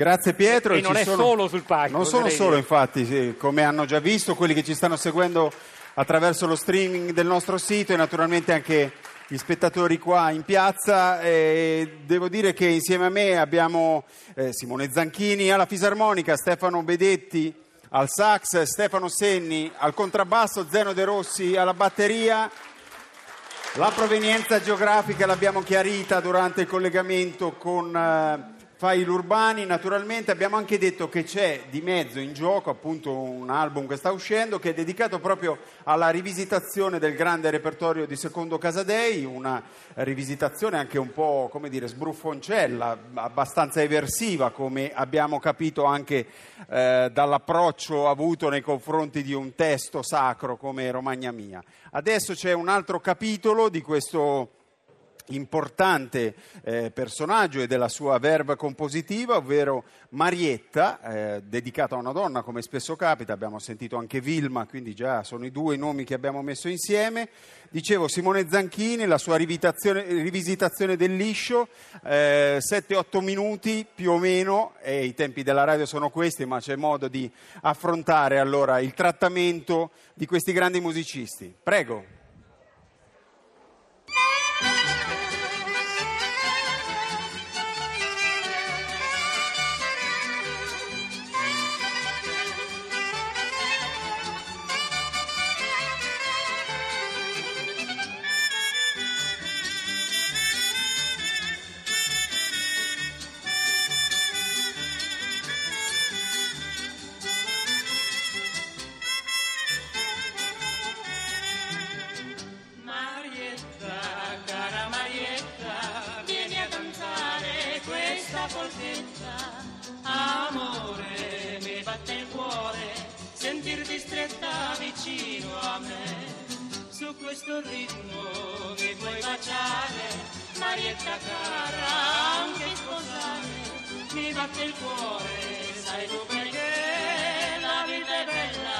Grazie Pietro. E non è sono- solo sul palco, Non sono solo, dire. infatti, sì, come hanno già visto, quelli che ci stanno seguendo attraverso lo streaming del nostro sito e naturalmente anche gli spettatori qua in piazza. E devo dire che insieme a me abbiamo eh, Simone Zanchini alla fisarmonica, Stefano Bedetti al sax, Stefano Senni al contrabbasso, Zeno De Rossi alla batteria. La provenienza geografica l'abbiamo chiarita durante il collegamento con eh, Fai Urbani, naturalmente abbiamo anche detto che c'è di mezzo in gioco appunto un album che sta uscendo che è dedicato proprio alla rivisitazione del grande repertorio di Secondo Casadei, una rivisitazione anche un po' come dire sbruffoncella, abbastanza eversiva come abbiamo capito anche eh, dall'approccio avuto nei confronti di un testo sacro come Romagna Mia. Adesso c'è un altro capitolo di questo importante eh, personaggio e della sua verba compositiva, ovvero Marietta, eh, dedicata a una donna come spesso capita, abbiamo sentito anche Vilma, quindi già sono i due nomi che abbiamo messo insieme. Dicevo Simone Zanchini, la sua rivisitazione del liscio, eh, 7-8 minuti più o meno, e i tempi della radio sono questi, ma c'è modo di affrontare allora il trattamento di questi grandi musicisti. Prego. Questo ritmo mi puoi baciare, Marietta cara, anche sposare. Mi batte il cuore, sai tu perché la vita è bella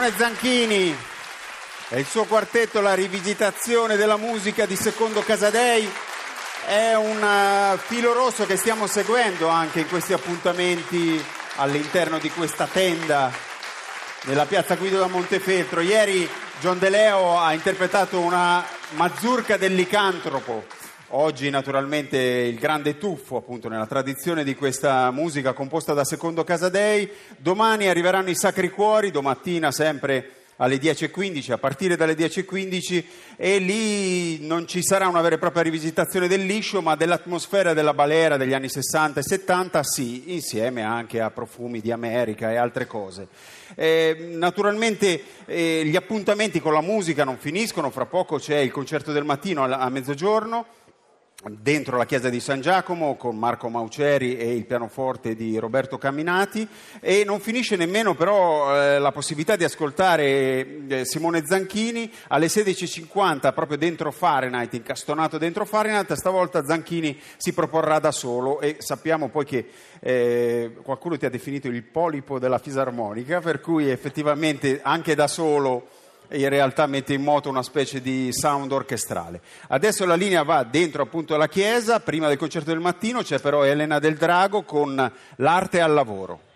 Simone Zanchini e il suo quartetto La rivisitazione della musica di Secondo Casadei è un eh, filo rosso che stiamo seguendo anche in questi appuntamenti all'interno di questa tenda nella piazza Guido da Montefeltro. Ieri John De Leo ha interpretato una mazurka del licantropo. Oggi naturalmente il grande tuffo appunto nella tradizione di questa musica composta da Secondo Casadei. Domani arriveranno i Sacri Cuori, domattina sempre alle 10.15, a partire dalle 10.15 e lì non ci sarà una vera e propria rivisitazione del liscio, ma dell'atmosfera della balera degli anni 60 e 70, sì, insieme anche a profumi di America e altre cose. Eh, naturalmente eh, gli appuntamenti con la musica non finiscono, fra poco c'è il concerto del mattino a, a mezzogiorno dentro la chiesa di San Giacomo con Marco Mauceri e il pianoforte di Roberto Camminati. E non finisce nemmeno però eh, la possibilità di ascoltare eh, Simone Zanchini alle 16.50 proprio dentro Fahrenheit, incastonato dentro Fahrenheit, stavolta Zanchini si proporrà da solo e sappiamo poi che eh, qualcuno ti ha definito il polipo della fisarmonica, per cui effettivamente anche da solo in realtà mette in moto una specie di sound orchestrale. Adesso la linea va dentro appunto la chiesa, prima del concerto del mattino c'è però Elena del Drago con l'arte al lavoro.